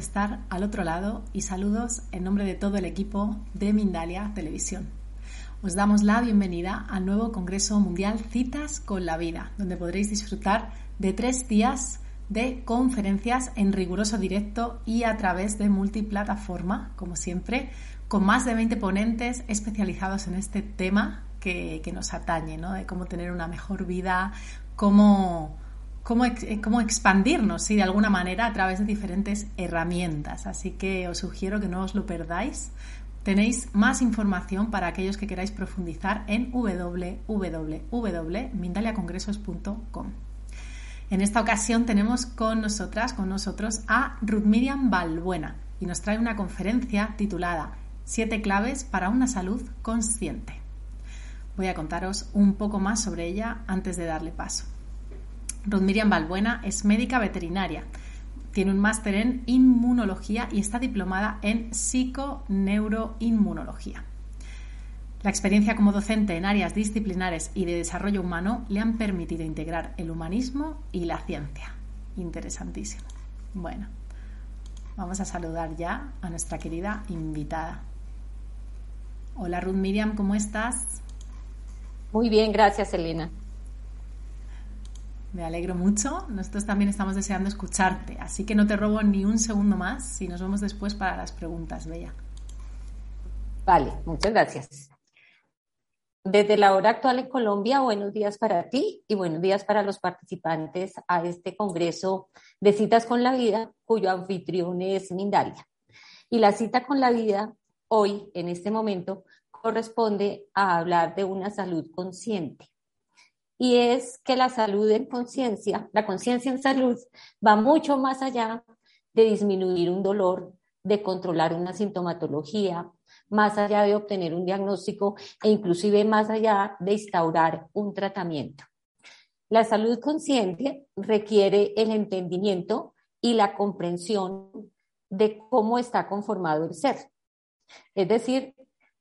estar al otro lado y saludos en nombre de todo el equipo de Mindalia Televisión. Os damos la bienvenida al nuevo Congreso Mundial Citas con la Vida, donde podréis disfrutar de tres días de conferencias en riguroso directo y a través de multiplataforma, como siempre, con más de 20 ponentes especializados en este tema que, nos atañe, ¿no? de cómo tener una mejor vida, cómo cómo, eh, cómo expandirnos, ¿sí? de alguna manera, a través de diferentes herramientas. Así que os sugiero que no os lo perdáis. Tenéis más información para aquellos que queráis profundizar en www.mindaliacongresos.com. En esta ocasión tenemos con nosotras, con nosotros, a Ruth Miriam Balbuena y nos trae una conferencia titulada Siete claves para una salud consciente. Voy a contaros un poco más sobre ella antes de darle paso. Ruth Miriam Balbuena es médica veterinaria. Tiene un máster en inmunología y está diplomada en psiconeuroinmunología. La experiencia como docente en áreas disciplinares y de desarrollo humano le han permitido integrar el humanismo y la ciencia. Interesantísimo. Bueno, vamos a saludar ya a nuestra querida invitada. Hola Ruth Miriam, ¿cómo estás? Muy bien, gracias Elena. Me alegro mucho. Nosotros también estamos deseando escucharte, así que no te robo ni un segundo más y nos vemos después para las preguntas, Bella. Vale, muchas gracias. Desde la hora actual en Colombia, buenos días para ti y buenos días para los participantes a este Congreso de Citas con la Vida, cuyo anfitrión es Mindalia. Y la cita con la vida hoy, en este momento, corresponde a hablar de una salud consciente y es que la salud en conciencia, la conciencia en salud va mucho más allá de disminuir un dolor, de controlar una sintomatología, más allá de obtener un diagnóstico e inclusive más allá de instaurar un tratamiento. La salud consciente requiere el entendimiento y la comprensión de cómo está conformado el ser. Es decir,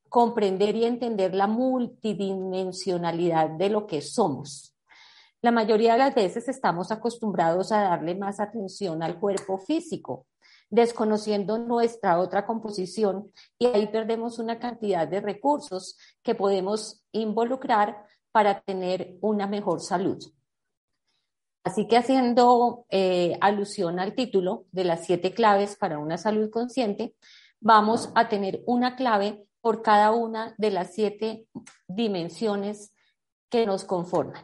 comprender y entender la multidimensionalidad de lo que somos. La mayoría de las veces estamos acostumbrados a darle más atención al cuerpo físico, desconociendo nuestra otra composición y ahí perdemos una cantidad de recursos que podemos involucrar para tener una mejor salud. Así que haciendo eh, alusión al título de las siete claves para una salud consciente, vamos a tener una clave por cada una de las siete dimensiones que nos conforman.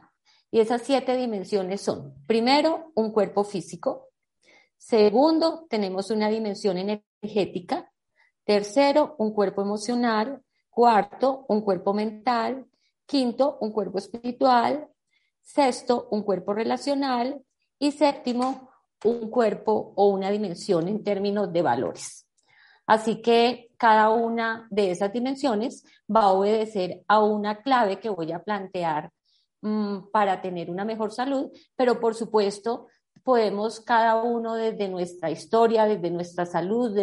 Y esas siete dimensiones son, primero, un cuerpo físico. Segundo, tenemos una dimensión energética. Tercero, un cuerpo emocional. Cuarto, un cuerpo mental. Quinto, un cuerpo espiritual. Sexto, un cuerpo relacional. Y séptimo, un cuerpo o una dimensión en términos de valores. Así que cada una de esas dimensiones va a obedecer a una clave que voy a plantear mm, para tener una mejor salud, pero por supuesto podemos cada uno desde nuestra historia, desde nuestra salud,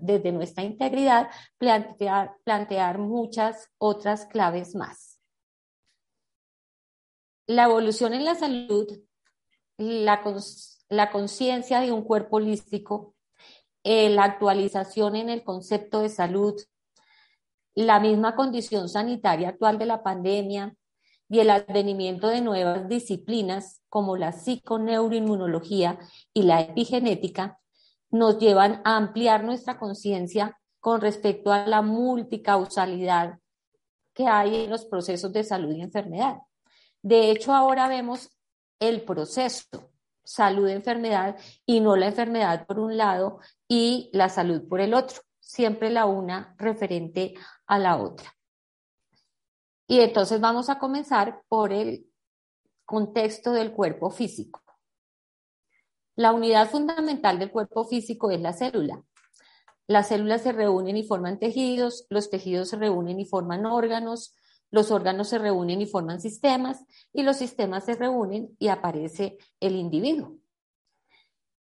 desde nuestra integridad, plantear, plantear muchas otras claves más. La evolución en la salud, la conciencia de un cuerpo holístico eh, la actualización en el concepto de salud, la misma condición sanitaria actual de la pandemia, y el advenimiento de nuevas disciplinas como la psiconeuroinmunología y la epigenética nos llevan a ampliar nuestra conciencia con respecto a la multicausalidad que hay en los procesos de salud y enfermedad. De hecho, ahora vemos el proceso salud-enfermedad y no la enfermedad por un lado y la salud por el otro, siempre la una referente a la otra. Y entonces vamos a comenzar por el contexto del cuerpo físico. La unidad fundamental del cuerpo físico es la célula. Las células se reúnen y forman tejidos, los tejidos se reúnen y forman órganos, los órganos se reúnen y forman sistemas y los sistemas se reúnen y aparece el individuo.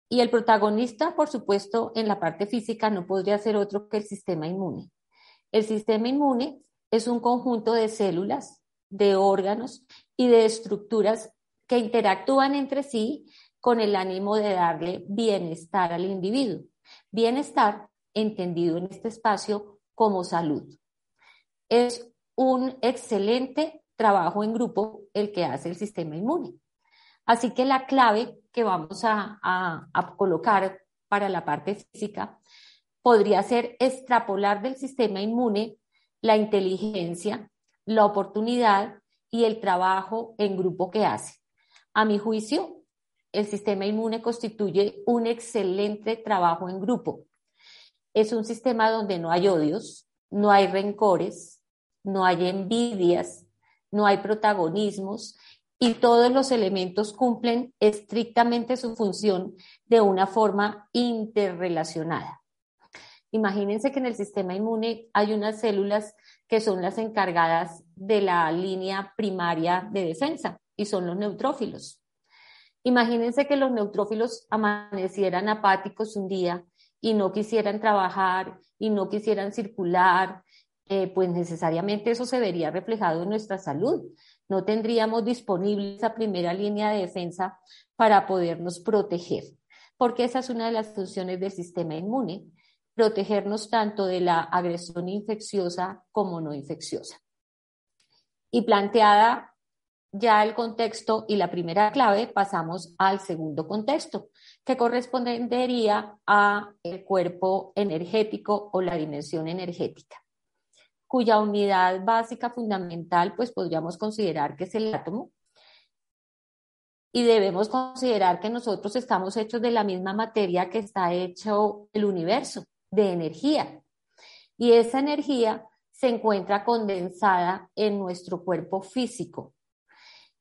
Y el protagonista, por supuesto, en la parte física no podría ser otro que el sistema inmune. El sistema inmune es un conjunto de células, de órganos y de estructuras que interactúan entre sí con el ánimo de darle bienestar al individuo. Bienestar entendido en este espacio como salud. Es un excelente trabajo en grupo el que hace el sistema inmune. Así que la clave que vamos a, a colocar para la parte física podría ser extrapolar del sistema inmune la inteligencia, la oportunidad y el trabajo en grupo que hace. A mi juicio, el sistema inmune constituye un excelente trabajo en grupo. Es un sistema donde no hay odios, no hay rencores, no hay envidias, no hay protagonismos y todos los elementos cumplen estrictamente su función de una forma interrelacionada. Imagínense que en el sistema inmune hay unas células que son las encargadas de la línea primaria de defensa y son los neutrófilos. Imagínense que los neutrófilos amanecieran apáticos un día y no quisieran trabajar y no quisieran circular, eh, pues necesariamente eso se vería reflejado en nuestra salud. No tendríamos disponible esa primera línea de defensa para podernos proteger, porque esa es una de las funciones del sistema inmune, protegernos tanto de la agresión infecciosa como no infecciosa. Y planteada ya el contexto y la primera clave, pasamos al segundo contexto, que correspondería a el cuerpo energético o la dimensión energética, cuya unidad básica fundamental, pues podríamos considerar que es el átomo. Y debemos considerar que nosotros estamos hechos de la misma materia que está hecho el universo, de energía. Y esa energía se encuentra condensada en nuestro cuerpo físico,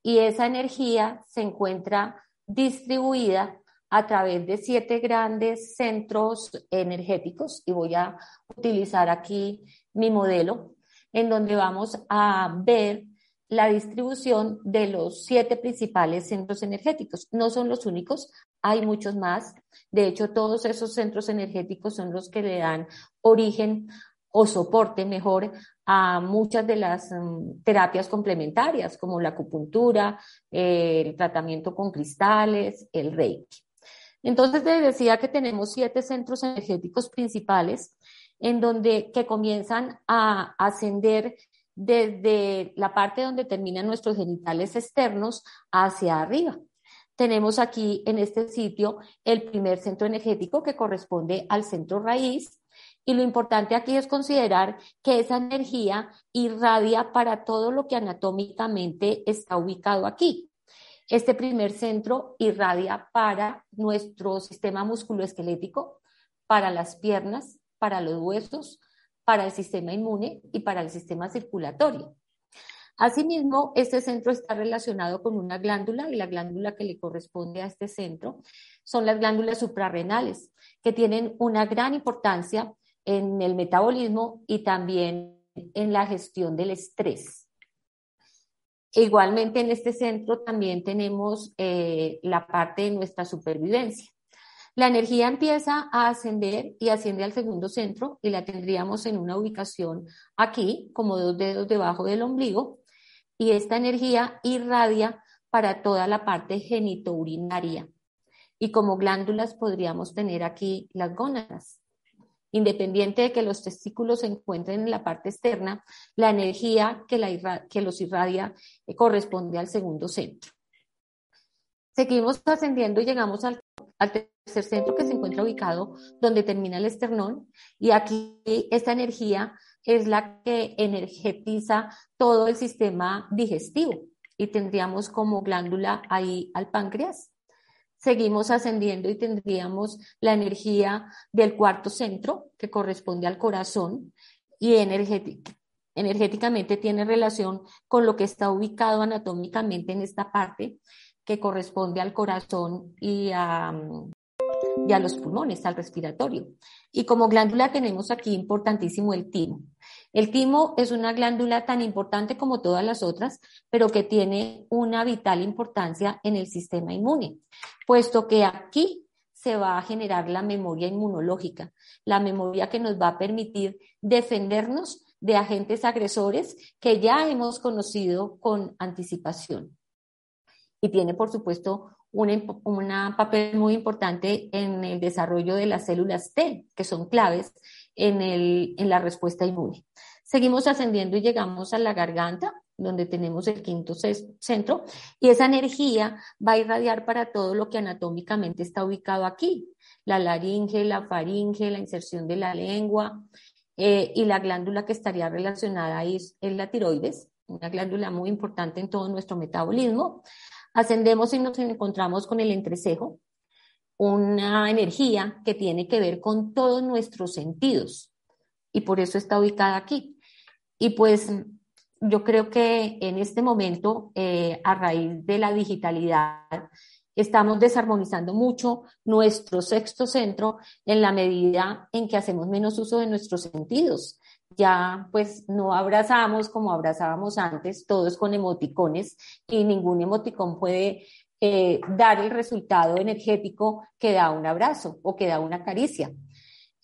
y esa energía se encuentra distribuida a través de siete grandes centros energéticos y voy a utilizar aquí mi modelo en donde vamos a ver la distribución de los siete principales centros energéticos. No son los únicos, hay muchos más. De hecho, todos esos centros energéticos son los que le dan origen o soporte mejor a muchas de las mm, terapias complementarias, como la acupuntura, el tratamiento con cristales, el reiki. Entonces, les decía que tenemos siete centros energéticos principales en donde que comienzan a ascender desde la parte donde terminan nuestros genitales externos hacia arriba. Tenemos aquí en este sitio el primer centro energético que corresponde al centro raíz, y lo importante aquí es considerar que esa energía irradia para todo lo que anatómicamente está ubicado aquí. Este primer centro irradia para nuestro sistema musculoesquelético, para las piernas, para los huesos, para el sistema inmune y para el sistema circulatorio. Asimismo, este centro está relacionado con una glándula y la glándula que le corresponde a este centro son las glándulas suprarrenales, que tienen una gran importancia en el metabolismo y también en la gestión del estrés. Igualmente en este centro también tenemos eh, la parte de nuestra supervivencia. La energía empieza a ascender y asciende al segundo centro y la tendríamos en una ubicación aquí, como dos dedos debajo del ombligo, y esta energía irradia para toda la parte genitourinaria. Y como glándulas podríamos tener aquí las gónadas Independiente de que los testículos se encuentren en la parte externa, la energía que, los irradia eh, corresponde al segundo centro. Seguimos ascendiendo y llegamos al, al, tercer centro que se encuentra ubicado donde termina el esternón y aquí esta energía es la que energetiza todo el sistema digestivo y tendríamos como glándula ahí al páncreas. Seguimos ascendiendo y tendríamos la energía del cuarto centro que corresponde al corazón y energéticamente tiene relación con lo que está ubicado anatómicamente en esta parte que corresponde al corazón y a, y a los pulmones, al respiratorio. Y como glándula tenemos aquí importantísimo el timo. El timo es una glándula tan importante como todas las otras, pero que tiene una vital importancia en el sistema inmune, puesto que aquí se va a generar la memoria inmunológica, la memoria que nos va a permitir defendernos de agentes agresores que ya hemos conocido con anticipación. Y tiene, por supuesto, un papel muy importante en el desarrollo de las células T, que son claves en, el, en la respuesta inmune. Seguimos ascendiendo y llegamos a la garganta, donde tenemos el quinto centro, y esa energía va a irradiar para todo lo que anatómicamente está ubicado aquí, la laringe, la faringe, la inserción de la lengua, eh, y la glándula que estaría relacionada ahí es la tiroides, una glándula muy importante en todo nuestro metabolismo. Ascendemos y nos encontramos con el entrecejo, una energía que tiene que ver con todos nuestros sentidos y por eso está ubicada aquí. Y pues yo creo que en este momento, eh, a raíz de la digitalidad, estamos desarmonizando mucho nuestro sexto centro en la medida en que hacemos menos uso de nuestros sentidos ya pues no abrazamos como abrazábamos antes, todos con emoticones y ningún emoticón puede eh, dar el resultado energético que da un abrazo o que da una caricia.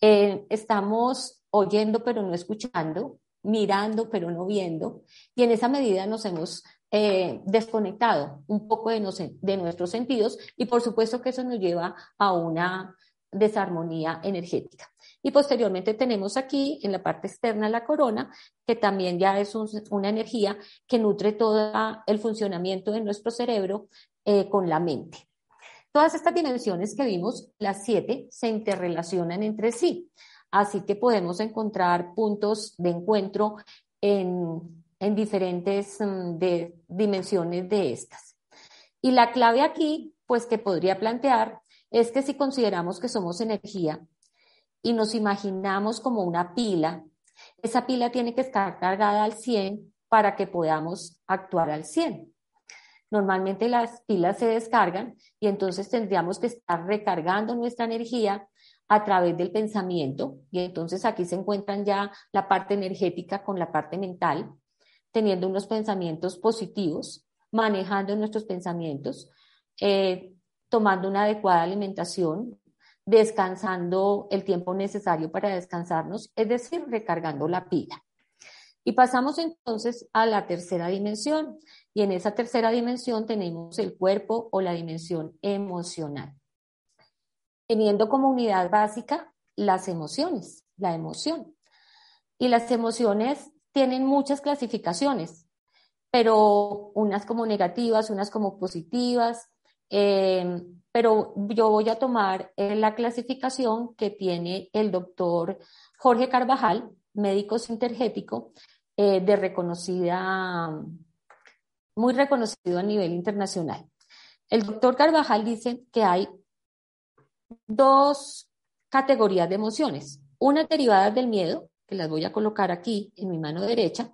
Eh, estamos oyendo pero no escuchando, mirando pero no viendo y en esa medida nos hemos eh, desconectado un poco de, de nuestros sentidos y por supuesto que eso nos lleva a una desarmonía energética. Y posteriormente tenemos aquí en la parte externa la corona, que también ya es una energía que nutre todo el funcionamiento de nuestro cerebro eh, con la mente. Todas estas dimensiones que vimos, las siete, se interrelacionan entre sí. Así que podemos encontrar puntos de encuentro en, diferentes mm, dimensiones de estas. Y la clave aquí, pues que podría plantear, es que si consideramos que somos energía y nos imaginamos como una pila, esa pila tiene que estar cargada al 100 para que podamos actuar al 100. Normalmente las pilas se descargan y entonces tendríamos que estar recargando nuestra energía a través del pensamiento y entonces aquí se encuentran ya la parte energética con la parte mental, teniendo unos pensamientos positivos, manejando nuestros pensamientos, eh, tomando una adecuada alimentación, descansando el tiempo necesario para descansarnos, es decir, recargando la pila. Y pasamos entonces a la tercera dimensión. Y en esa tercera dimensión tenemos el cuerpo o la dimensión emocional. Teniendo como unidad básica las emociones, la emoción. Y las emociones tienen muchas clasificaciones, pero unas como negativas, unas como positivas, eh, pero yo voy a tomar eh, la clasificación que tiene el doctor Jorge Carvajal, médico sintergético, eh, de reconocida, muy reconocido a nivel internacional. El doctor Carvajal dice que hay dos categorías de emociones, una derivada del miedo, que las voy a colocar aquí en mi mano derecha,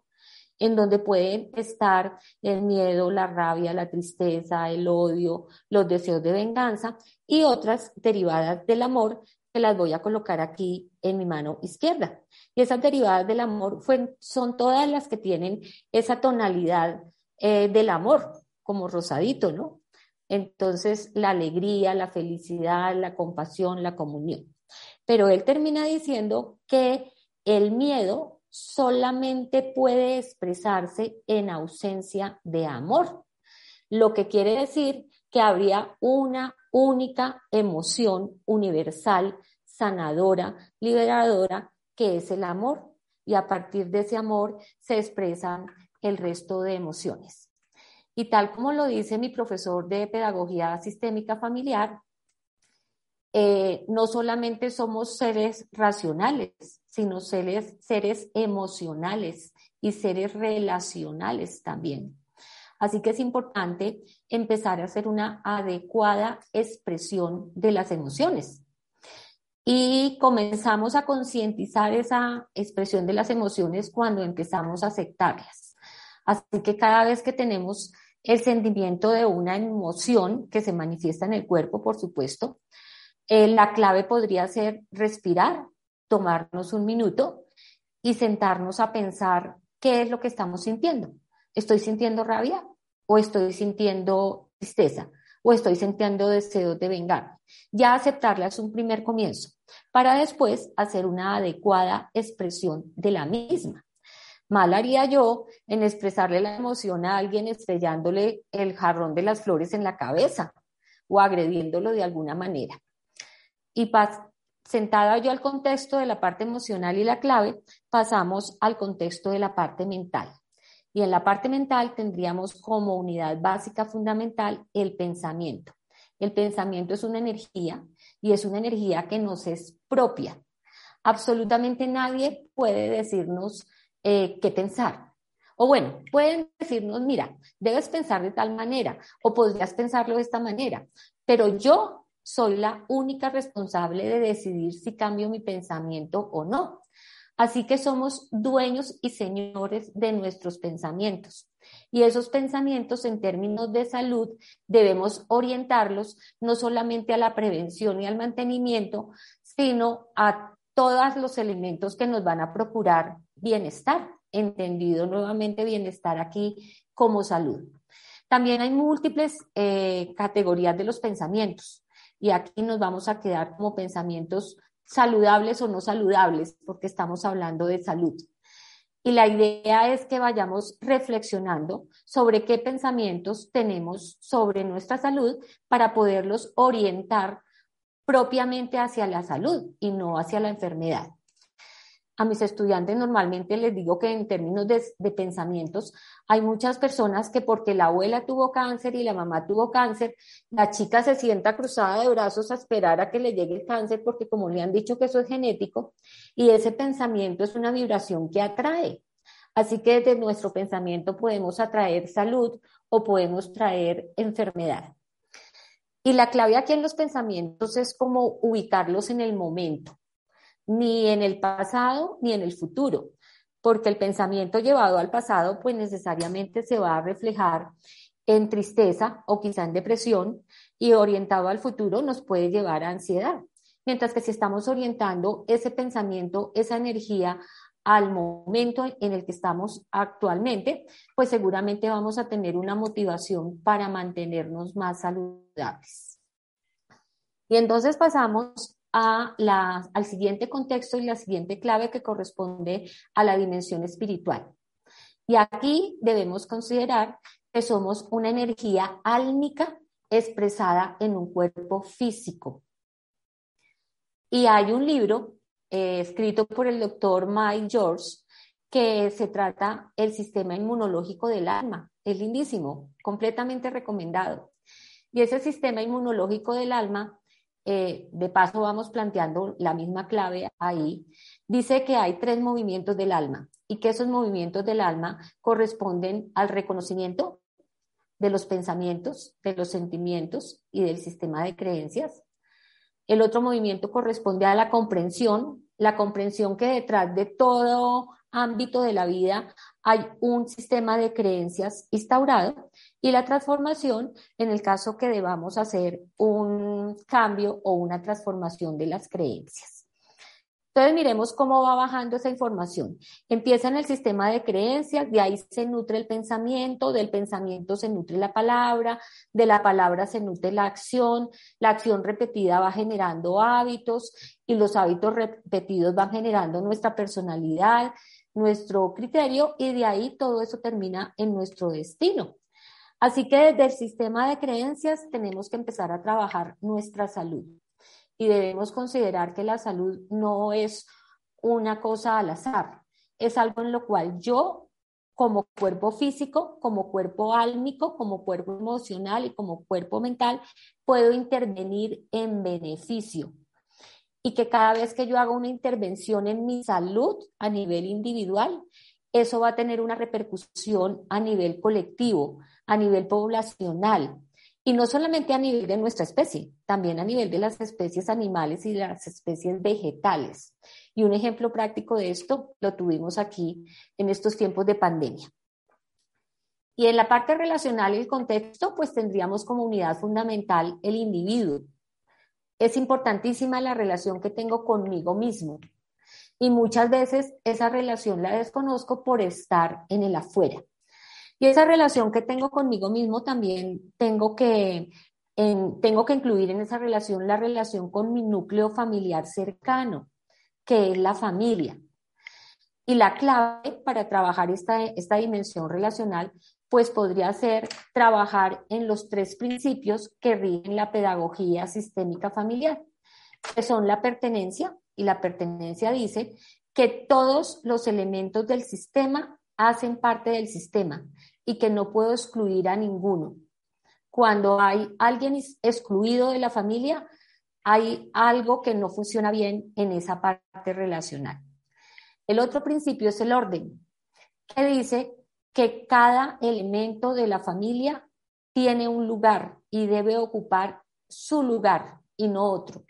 en donde pueden estar el miedo, la rabia, la tristeza, el odio, los deseos de venganza y otras derivadas del amor que las voy a colocar aquí en mi mano izquierda. Y esas derivadas del amor son todas las que tienen esa tonalidad eh, del amor, como rosadito, ¿no? Entonces, la alegría, la felicidad, la compasión, la comunión. Pero él termina diciendo que el miedo solamente puede expresarse en ausencia de amor, lo que quiere decir que habría una única emoción universal sanadora, liberadora, que es el amor. Y a partir de ese amor se expresan el resto de emociones. Y tal como lo dice mi profesor de Pedagogía Sistémica Familiar, eh, no solamente somos seres racionales, sino seres, seres emocionales y seres relacionales también. Así que es importante empezar a hacer una adecuada expresión de las emociones. Y comenzamos a concientizar esa expresión de las emociones cuando empezamos a aceptarlas. Así que cada vez que tenemos el sentimiento de una emoción que se manifiesta en el cuerpo, por supuesto, eh, la clave podría ser respirar, tomarnos un minuto y sentarnos a pensar qué es lo que estamos sintiendo. ¿Estoy sintiendo rabia o estoy sintiendo tristeza o estoy sintiendo deseos de vengar? Ya aceptarla es un primer comienzo para después hacer una adecuada expresión de la misma. Mal haría yo en expresarle la emoción a alguien estrellándole el jarrón de las flores en la cabeza o agrediéndolo de alguna manera. Y sentada yo al contexto de la parte emocional y la clave, pasamos al contexto de la parte mental. Y en la parte mental tendríamos como unidad básica fundamental el pensamiento. El pensamiento es una energía y es una energía que nos es propia. Absolutamente nadie puede decirnos eh, qué pensar. O bueno, pueden decirnos, mira, debes pensar de tal manera o podrías pensarlo de esta manera, pero yo soy la única responsable de decidir si cambio mi pensamiento o no. Así que somos dueños y señores de nuestros pensamientos. Y esos pensamientos en términos de salud debemos orientarlos no solamente a la prevención y al mantenimiento, sino a todos los elementos que nos van a procurar bienestar, entendido nuevamente bienestar aquí como salud. También hay múltiples eh, categorías de los pensamientos y aquí nos vamos a quedar como pensamientos saludables o no saludables, porque estamos hablando de salud. Y la idea es que vayamos reflexionando sobre qué pensamientos tenemos sobre nuestra salud para poderlos orientar propiamente hacia la salud y no hacia la enfermedad a mis estudiantes normalmente les digo que en términos de, pensamientos, hay muchas personas que porque la abuela tuvo cáncer y la mamá tuvo cáncer, la chica se sienta cruzada de brazos a esperar a que le llegue el cáncer porque como le han dicho que eso es genético y ese pensamiento es una vibración que atrae. Así que desde nuestro pensamiento podemos atraer salud o podemos traer enfermedad. Y la clave aquí en los pensamientos es como ubicarlos en el momento ni en el pasado ni en el futuro, porque el pensamiento llevado al pasado pues necesariamente se va a reflejar en tristeza o quizá en depresión y orientado al futuro nos puede llevar a ansiedad. Mientras que si estamos orientando ese pensamiento, esa energía al momento en el que estamos actualmente, pues seguramente vamos a tener una motivación para mantenernos más saludables. Y entonces pasamos al siguiente contexto y la siguiente clave que corresponde a la dimensión espiritual. Y aquí debemos considerar que somos una energía álmica expresada en un cuerpo físico. Y hay un libro eh, escrito por el doctor Mike George que se trata el sistema inmunológico del alma. Es lindísimo, completamente recomendado. Y ese sistema inmunológico del alma eh, de paso vamos planteando la misma clave ahí, dice que hay tres movimientos del alma y que esos movimientos del alma corresponden al reconocimiento de los pensamientos, de los sentimientos y del sistema de creencias. El otro movimiento corresponde a la comprensión, la comprensión que detrás de todo ámbito de la vida hay un sistema de creencias instaurado y la transformación en el caso que debamos hacer un cambio o una transformación de las creencias. Entonces miremos cómo va bajando esa información. Empieza en el sistema de creencias, de ahí se nutre el pensamiento, del pensamiento se nutre la palabra, de la palabra se nutre la acción, la acción repetida va generando hábitos y los hábitos repetidos van generando nuestra personalidad, nuestro criterio y de ahí todo eso termina en nuestro destino. Así que desde el sistema de creencias tenemos que empezar a trabajar nuestra salud. Y debemos considerar que la salud no es una cosa al azar, es algo en lo cual yo, como cuerpo físico, como cuerpo álmico, como cuerpo emocional y como cuerpo mental, puedo intervenir en beneficio. Y que cada vez que yo haga una intervención en mi salud a nivel individual, eso va a tener una repercusión a nivel colectivo, a nivel poblacional, y no solamente a nivel de nuestra especie, también a nivel de las especies animales y de las especies vegetales. Y un ejemplo práctico de esto lo tuvimos aquí en estos tiempos de pandemia. Y en la parte relacional y el contexto, pues tendríamos como unidad fundamental el individuo. Es importantísima la relación que tengo conmigo mismo. Y muchas veces esa relación la desconozco por estar en el afuera. Y esa relación que tengo conmigo mismo también tengo que, tengo que incluir en esa relación la relación con mi núcleo familiar cercano, que es la familia. Y la clave para trabajar esta, esta dimensión relacional, pues podría ser trabajar en los tres principios que rigen la pedagogía sistémica familiar, que son la pertenencia, y la pertenencia dice que todos los elementos del sistema hacen parte del sistema y que no puedo excluir a ninguno. Cuando hay alguien excluido de la familia, hay algo que no funciona bien en esa parte relacional. El otro principio es el orden, que dice que cada elemento de la familia tiene un lugar y debe ocupar su lugar y no otro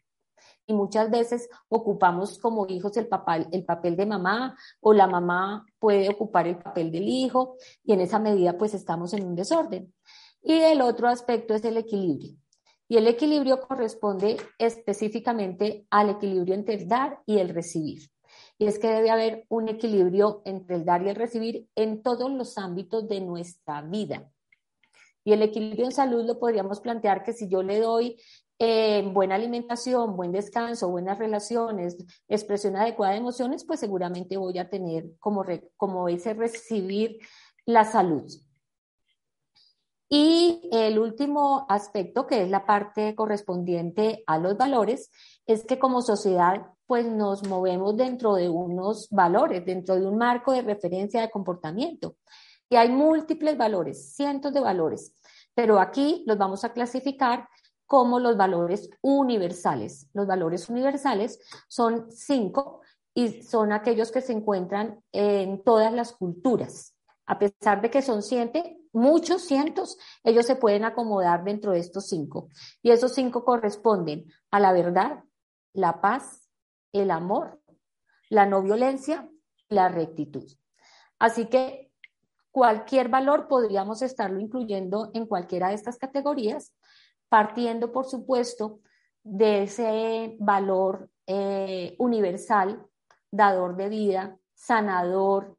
y muchas veces ocupamos como hijos el papel, el papel de mamá o la mamá puede ocupar el papel del hijo y en esa medida pues estamos en un desorden. Y el otro aspecto es el equilibrio. Y el equilibrio corresponde específicamente al equilibrio entre el dar y el recibir. Y es que debe haber un equilibrio entre el dar y el recibir en todos los ámbitos de nuestra vida. Y el equilibrio en salud lo podríamos plantear que si yo le doy eh, buena alimentación, buen descanso, buenas relaciones, expresión adecuada de emociones, pues seguramente voy a tener como, como ese recibir la salud. Y el último aspecto, que es la parte correspondiente a los valores, es que como sociedad, pues nos movemos dentro de unos valores, dentro de un marco de referencia de comportamiento. Y hay múltiples valores, cientos de valores, pero aquí los vamos a clasificar como los valores universales. Los valores universales son cinco y son aquellos que se encuentran en todas las culturas. A pesar de que son siete, muchos cientos, ellos se pueden acomodar dentro de estos cinco. Y esos cinco corresponden a la verdad, la paz, el amor, la no violencia la rectitud. Así que cualquier valor podríamos estarlo incluyendo en cualquiera de estas categorías partiendo, por supuesto, de ese valor eh, universal, dador de vida, sanador,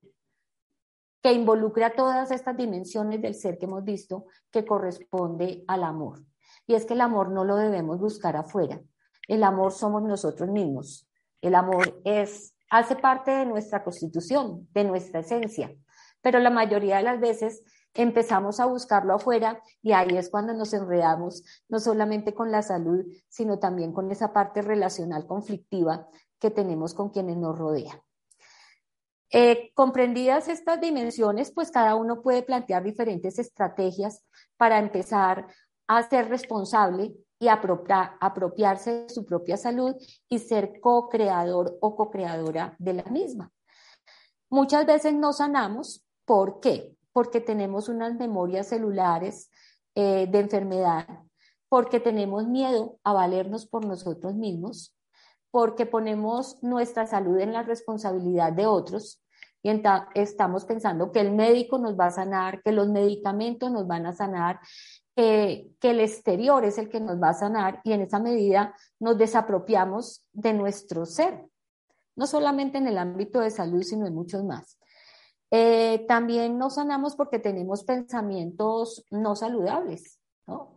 que involucra todas estas dimensiones del ser que hemos visto, que corresponde al amor. Y es que el amor no lo debemos buscar afuera. El amor somos nosotros mismos. El amor es, hace parte de nuestra constitución, de nuestra esencia. Pero la mayoría de las veces empezamos a buscarlo afuera y ahí es cuando nos enredamos, no solamente con la salud, sino también con esa parte relacional conflictiva que tenemos con quienes nos rodean. Eh, comprendidas estas dimensiones, pues cada uno puede plantear diferentes estrategias para empezar a ser responsable y apropiarse de su propia salud y ser co-creador o co-creadora de la misma. Muchas veces no sanamos. ¿Por qué? porque tenemos unas memorias celulares eh, de enfermedad, porque tenemos miedo a valernos por nosotros mismos, porque ponemos nuestra salud en la responsabilidad de otros y estamos pensando que el médico nos va a sanar, que los medicamentos nos van a sanar, que el exterior es el que nos va a sanar y en esa medida nos desapropiamos de nuestro ser, no solamente en el ámbito de salud, sino en muchos más. Eh, también nos sanamos porque tenemos pensamientos no saludables, ¿no?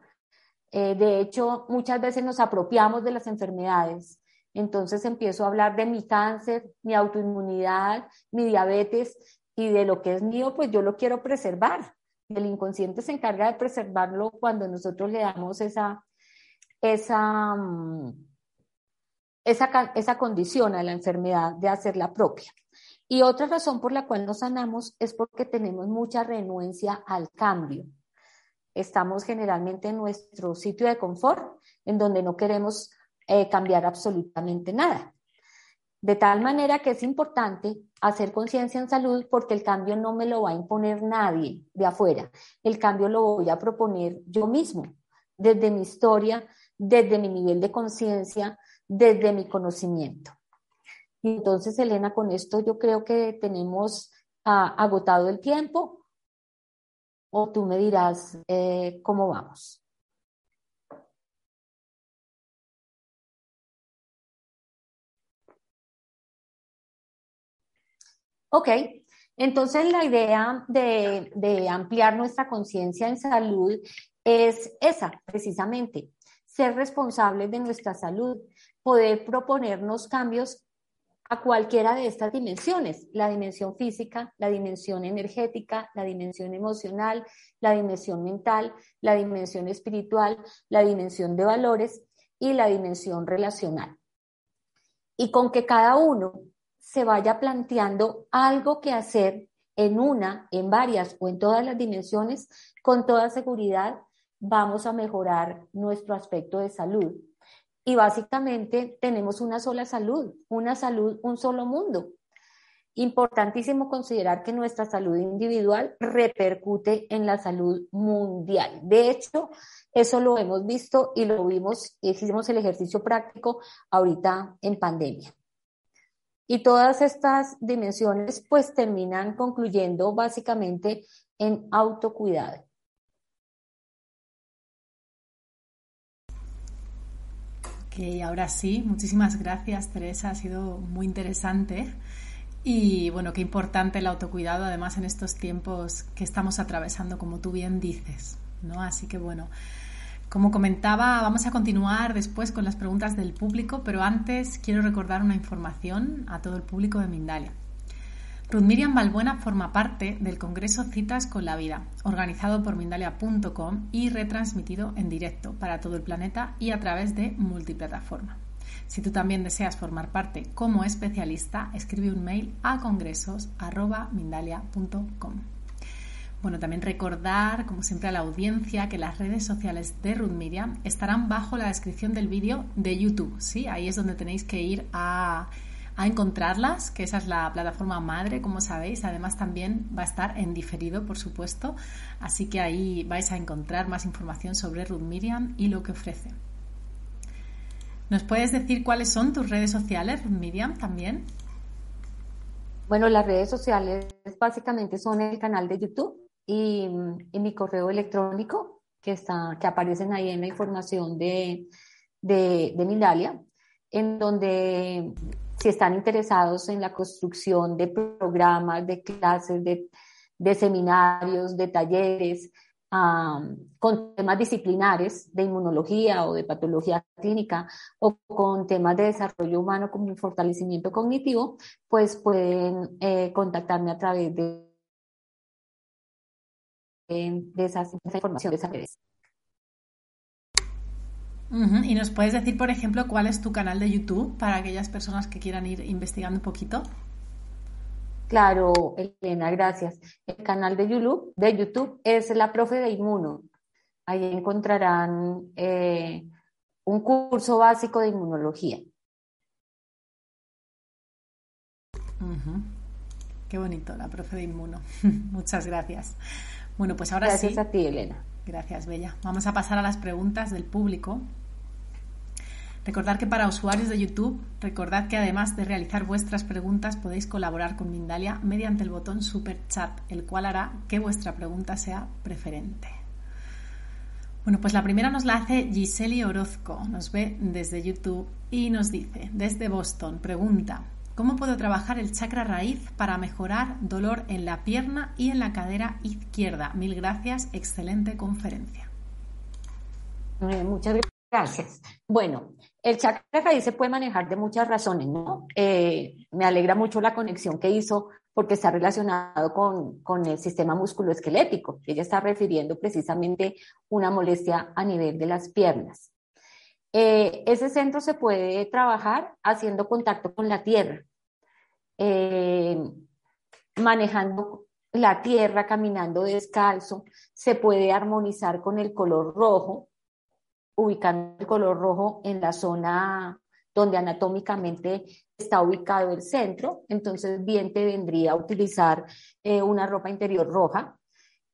Eh, de hecho, muchas veces nos apropiamos de las enfermedades. Entonces empiezo a hablar de mi cáncer, mi autoinmunidad, mi diabetes y de lo que es mío, pues yo lo quiero preservar. El inconsciente se encarga de preservarlo cuando nosotros le damos esa, esa, mm, esa, esa condición a la enfermedad de hacerla propia. Y otra razón por la cual nos sanamos es porque tenemos mucha renuencia al cambio. Estamos generalmente en nuestro sitio de confort, en donde no queremos eh, cambiar absolutamente nada. De tal manera que es importante hacer conciencia en salud porque el cambio no me lo va a imponer nadie de afuera. El cambio lo voy a proponer yo mismo, desde mi historia, desde mi nivel de conciencia, desde mi conocimiento. Entonces, Elena, con esto yo creo que tenemos ah, agotado el tiempo o tú me dirás eh, cómo vamos. Ok, entonces la idea de, ampliar nuestra conciencia en salud es esa, precisamente, ser responsables de nuestra salud, poder proponernos cambios a cualquiera de estas dimensiones, la dimensión física, la dimensión energética, la dimensión emocional, la dimensión mental, la dimensión espiritual, la dimensión de valores y la dimensión relacional. Y con que cada uno se vaya planteando algo que hacer en una, en varias o en todas las dimensiones, con toda seguridad vamos a mejorar nuestro aspecto de salud y básicamente tenemos una sola salud, una salud, un solo mundo. Importantísimo considerar que nuestra salud individual repercute en la salud mundial. De hecho, eso lo hemos visto y lo vimos, hicimos el ejercicio práctico ahorita en pandemia. Y todas estas dimensiones pues terminan concluyendo básicamente en autocuidado. Ok, ahora sí, muchísimas gracias Teresa, ha sido muy interesante. Y bueno, qué importante el autocuidado, además en estos tiempos que estamos atravesando, como tú bien dices, ¿no? Así que bueno, como comentaba, vamos a continuar después con las preguntas del público, pero antes quiero recordar una información a todo el público de Mindalia. Ruth Miriam Balbuena forma parte del Congreso Citas con la Vida, organizado por Mindalia.com y retransmitido en directo para todo el planeta y a través de multiplataforma. Si tú también deseas formar parte como especialista, escribe un mail a congresos.mindalia.com. Bueno, también recordar, como siempre, a la audiencia que las redes sociales de Ruth estarán bajo la descripción del vídeo de YouTube. ¿sí? Ahí es donde tenéis que ir a a encontrarlas, que esa es la plataforma madre, como sabéis. Además también va a estar en diferido, por supuesto. Así que ahí vais a encontrar más información sobre Ruth y lo que ofrece. ¿Nos puedes decir cuáles son tus redes sociales, Ruth también? Bueno, las redes sociales básicamente son el canal de YouTube y, mi correo electrónico que, está, que aparecen ahí en la información de, de, de Mindalia, en donde si están interesados en la construcción de programas, de clases, de, seminarios, de talleres, con temas disciplinares de inmunología o de patología clínica o con temas de desarrollo humano como un fortalecimiento cognitivo, pues pueden eh, contactarme a través de, de, esas, esa información, de esas redes. ¿Y nos puedes decir, por ejemplo, cuál es tu canal de YouTube para aquellas personas que quieran ir investigando un poquito? Claro, Elena, gracias. El canal de YouTube, de YouTube es la profe de inmuno. Ahí encontrarán eh, un curso básico de inmunología. Qué bonito, la profe de inmuno. Muchas gracias. Bueno, pues ahora sí. Gracias a ti, Elena. Gracias, Bella. Vamos a pasar a las preguntas del público. Recordad que para usuarios de YouTube, recordad que además de realizar vuestras preguntas podéis colaborar con Mindalia mediante el botón Super Chat, el cual hará que vuestra pregunta sea preferente. Bueno, pues la primera nos la hace Giseli Orozco, nos ve desde YouTube y nos dice, desde Boston, pregunta, ¿cómo puedo trabajar el chakra raíz para mejorar dolor en la pierna y en la cadera izquierda? Mil gracias, excelente conferencia. muchas gracias. Bueno, el chakra raíz se puede manejar de muchas razones, ¿no? Eh, me alegra mucho la conexión que hizo porque está relacionado con, con el sistema musculoesquelético. Ella está refiriendo precisamente una molestia a nivel de las piernas. Eh, ese centro se puede trabajar haciendo contacto con la tierra, eh, manejando la tierra, caminando descalzo, se puede armonizar con el color rojo, ubicando el color rojo en la zona donde anatómicamente está ubicado el centro, entonces bien te vendría a utilizar eh, una ropa interior roja.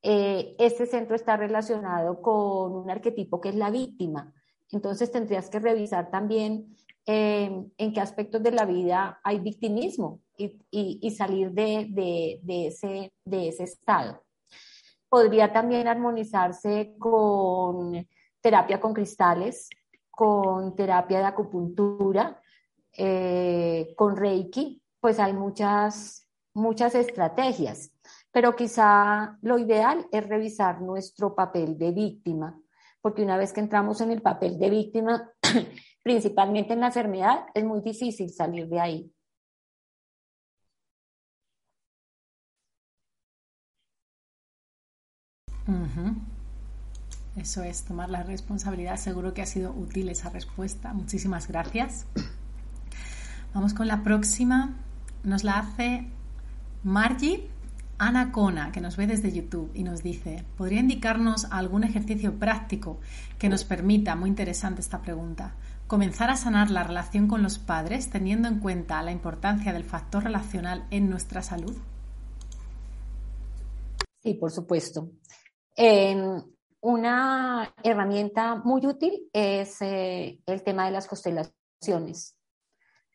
este centro está relacionado con un arquetipo que es la víctima. Entonces tendrías que revisar también eh, en qué aspectos de la vida hay victimismo y, salir de, ese, de ese estado. Podría también armonizarse con terapia con cristales, con terapia de acupuntura, eh, con Reiki, pues hay muchas, muchas estrategias, pero quizá lo ideal es revisar nuestro papel de víctima porque una vez que entramos en el papel de víctima, principalmente en la enfermedad, es muy difícil salir de ahí. Eso es, tomar la responsabilidad. Seguro que ha sido útil esa respuesta. Muchísimas gracias. Vamos con la próxima. Nos la hace Margie Ana Cona, que nos ve desde YouTube y nos dice, ¿podría indicarnos algún ejercicio práctico que nos permita, muy interesante esta pregunta, comenzar a sanar la relación con los padres teniendo en cuenta la importancia del factor relacional en nuestra salud? Sí, por supuesto. Una herramienta muy útil es eh, el tema de las constelaciones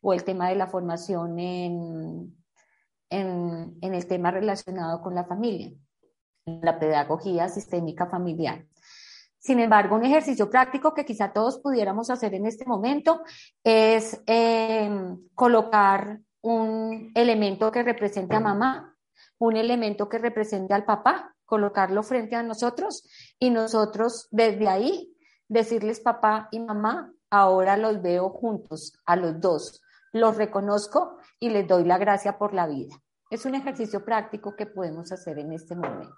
o el tema de la formación en en, el tema relacionado con la familia, la pedagogía sistémica familiar. Sin embargo, un ejercicio práctico que quizá todos pudiéramos hacer en este momento es em, colocar un elemento que represente a mamá, un elemento que represente al papá, colocarlo frente a nosotros y nosotros desde ahí decirles papá y mamá, ahora los veo juntos, a los dos, los reconozco y les doy la gracia por la vida. Es un ejercicio práctico que podemos hacer en este momento.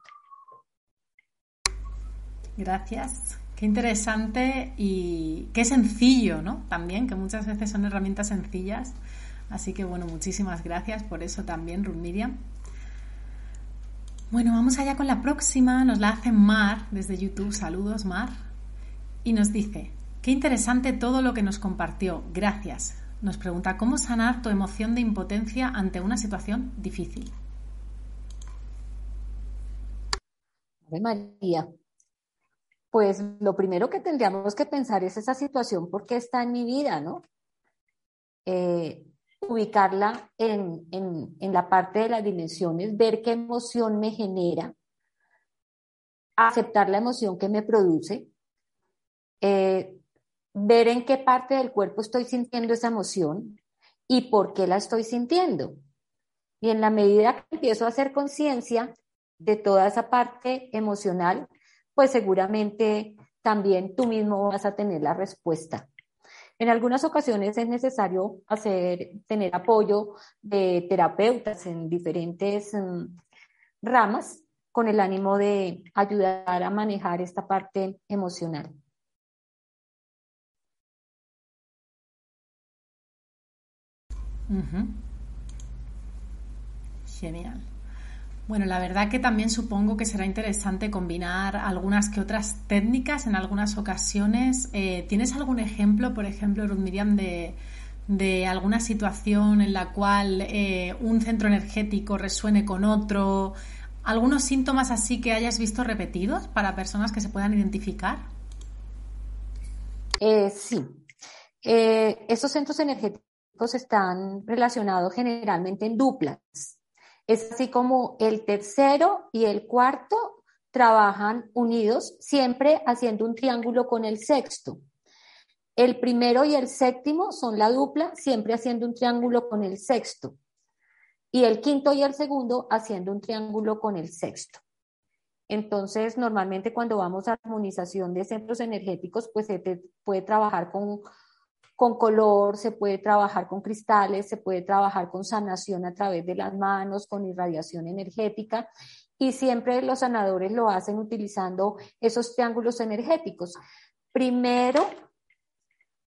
Gracias. Qué interesante y qué sencillo, ¿no? También, que muchas veces son herramientas sencillas. Así que bueno, muchísimas gracias por eso también, Ruth Miriam. Bueno, vamos allá con la próxima. Nos la hace Mar desde YouTube. Saludos, Mar. Y nos dice, qué interesante todo lo que nos compartió. Gracias nos pregunta cómo sanar tu emoción de impotencia ante una situación difícil. María, pues lo primero que tendríamos que pensar es esa situación, ¿por qué está en mi vida, no? Eh, ubicarla en, la parte de las dimensiones, ver qué emoción me genera, aceptar la emoción que me produce, eh, ver en qué parte del cuerpo estoy sintiendo esa emoción y por qué la estoy sintiendo. Y en la medida que empiezo a hacer conciencia de toda esa parte emocional, pues seguramente también tú mismo vas a tener la respuesta. En algunas ocasiones es necesario hacer, tener apoyo de terapeutas en diferentes mm, ramas con el ánimo de ayudar a manejar esta parte emocional. Genial. Bueno, la verdad que también supongo que será interesante combinar algunas que otras técnicas en algunas ocasiones. Eh, ¿Tienes algún ejemplo, por ejemplo, Ruth Miriam, de, alguna situación en la cual eh, un centro energético resuene con otro? ¿Algunos síntomas así que hayas visto repetidos para personas que se puedan identificar? Eh, sí. esos centros energéticos están relacionados generalmente en duplas. Es así como el tercero y el cuarto trabajan unidos, siempre haciendo un triángulo con el sexto. El primero y el séptimo son la dupla, siempre haciendo un triángulo con el sexto. Y el quinto y el segundo haciendo un triángulo con el sexto. Entonces, normalmente cuando vamos a armonización de centros energéticos, pues se puede trabajar con con color, se puede trabajar con cristales, se puede trabajar con sanación a través de las manos, con irradiación energética. Y siempre los sanadores lo hacen utilizando esos triángulos energéticos. Primero,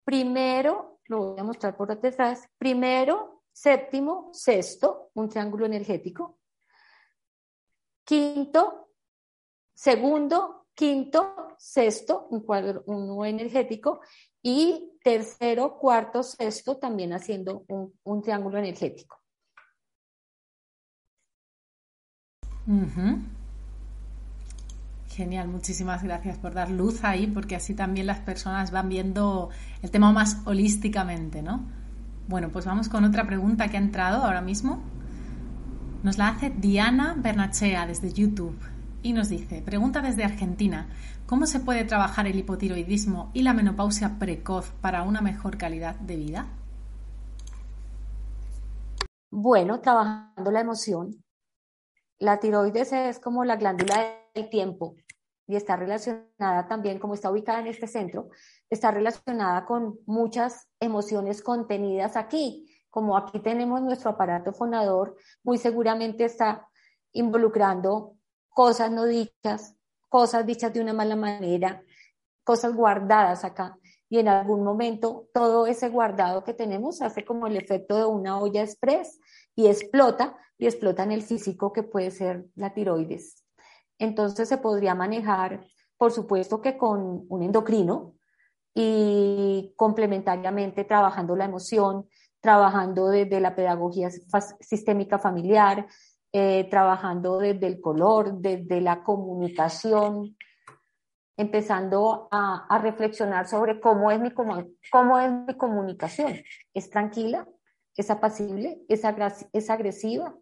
primero, lo voy a mostrar por detrás, primero, séptimo, sexto, un triángulo energético, quinto, segundo, quinto, sexto, un cuadro, uno energético, y tercero, cuarto, sexto, también haciendo un, triángulo energético. Genial, muchísimas gracias por dar luz ahí, porque así también las personas van viendo el tema más holísticamente, ¿no? Bueno, pues vamos con otra pregunta que ha entrado ahora mismo. Nos la hace Diana Bernachea desde YouTube y nos dice, pregunta desde Argentina, ¿cómo se puede trabajar el hipotiroidismo y la menopausia precoz para una mejor calidad de vida? Bueno, trabajando la emoción. La tiroides es como la glándula del tiempo y está relacionada también, como está ubicada en este centro, está relacionada con muchas emociones contenidas aquí. Como aquí tenemos nuestro aparato fonador, muy seguramente está involucrando cosas no dichas, cosas dichas de una mala manera, cosas guardadas acá. Y en algún momento todo ese guardado que tenemos hace como el efecto de una olla express y explota, y explota en el físico que puede ser la tiroides. Entonces se podría manejar, por supuesto que con un endocrino y complementariamente trabajando la emoción, trabajando desde la pedagogía sistémica familiar, eh, trabajando desde el color, desde la comunicación, empezando a, reflexionar sobre cómo es, mi, cómo es mi comunicación. ¿Es tranquila? ¿Es apacible? ¿Es, es agresiva?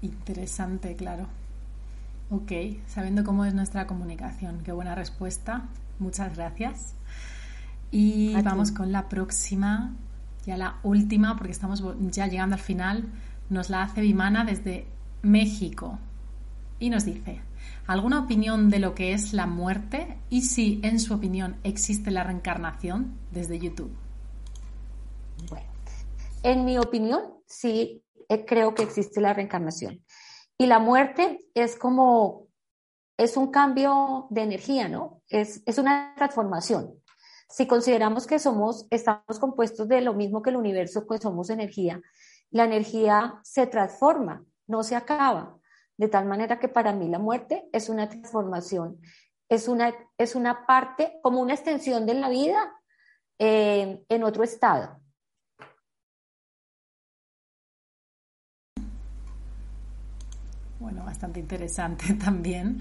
Interesante, claro. Ok, sabiendo cómo es nuestra comunicación. Qué buena respuesta. Muchas gracias. Y vamos con la próxima ya la última, porque estamos ya llegando al final, nos la hace Vimana desde México y nos dice, ¿alguna opinión de lo que es la muerte y si en su opinión existe la reencarnación desde YouTube? Bueno, en mi opinión, sí eh, creo que existe la reencarnación. Y la muerte es como, es un cambio de energía, ¿no? Es, es una transformación. Si consideramos que somos, estamos compuestos de lo mismo que el universo, pues somos energía. La energía se transforma, no se acaba. De tal manera que para mí la muerte es una transformación, es una, es una parte, como una extensión de la vida eh, en otro estado. Bueno, bastante interesante también.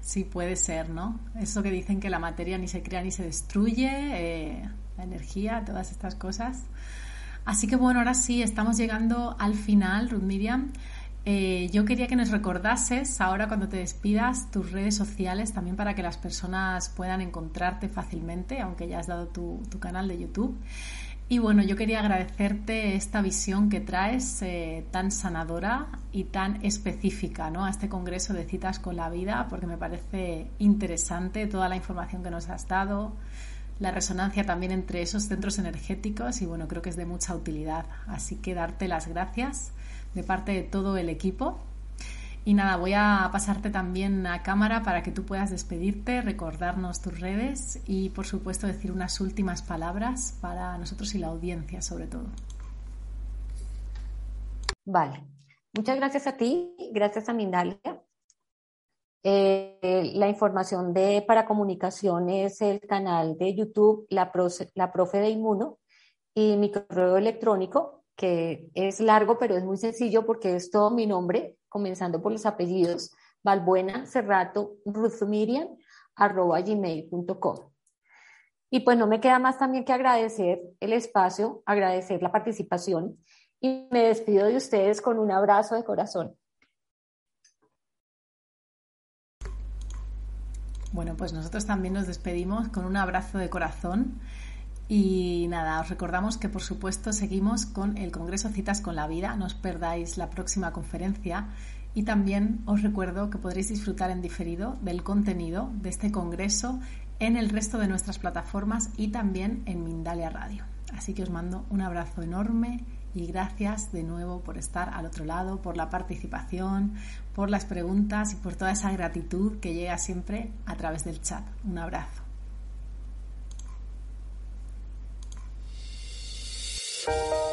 Sí, puede ser, ¿no? Eso que dicen que la materia ni se crea ni se destruye, eh, la energía, todas estas cosas. Así que bueno, ahora sí, estamos llegando al final, Ruth Miriam. Eh, yo quería que nos recordases ahora cuando te despidas tus redes sociales también para que las personas puedan encontrarte fácilmente, aunque ya has dado tu, tu canal de YouTube. Y bueno, yo quería agradecerte esta visión que traes eh, tan sanadora y tan específica ¿no? a este Congreso de Citas con la Vida, porque me parece interesante toda la información que nos has dado, la resonancia también entre esos centros energéticos y bueno, creo que es de mucha utilidad. Así que darte las gracias de parte de todo el equipo y nada, voy a pasarte también a cámara para que tú puedas despedirte, recordarnos tus redes y por supuesto decir unas últimas palabras para nosotros y la audiencia sobre todo. Vale, muchas gracias a ti, gracias a Mindalia. Eh, la información de para comunicación es el canal de YouTube La, la Profe de Inmuno y mi correo electrónico que es largo pero es muy sencillo porque es todo mi nombre comenzando por los apellidos, Valbuena Cerrato Miriam, arroba gmail.com. Y pues no me queda más también que agradecer el espacio, agradecer la participación y me despido de ustedes con un abrazo de corazón. Bueno, pues nosotros también nos despedimos con un abrazo de corazón. Y nada, os recordamos que por supuesto seguimos con el Congreso Citas con la Vida, no os perdáis la próxima conferencia y también os recuerdo que podréis disfrutar en diferido del contenido de este Congreso en el resto de nuestras plataformas y también en Mindalia Radio. Así que os mando un abrazo enorme y gracias de nuevo por estar al otro lado, por la participación, por las preguntas y por toda esa gratitud que llega siempre a través del chat. Un abrazo. oh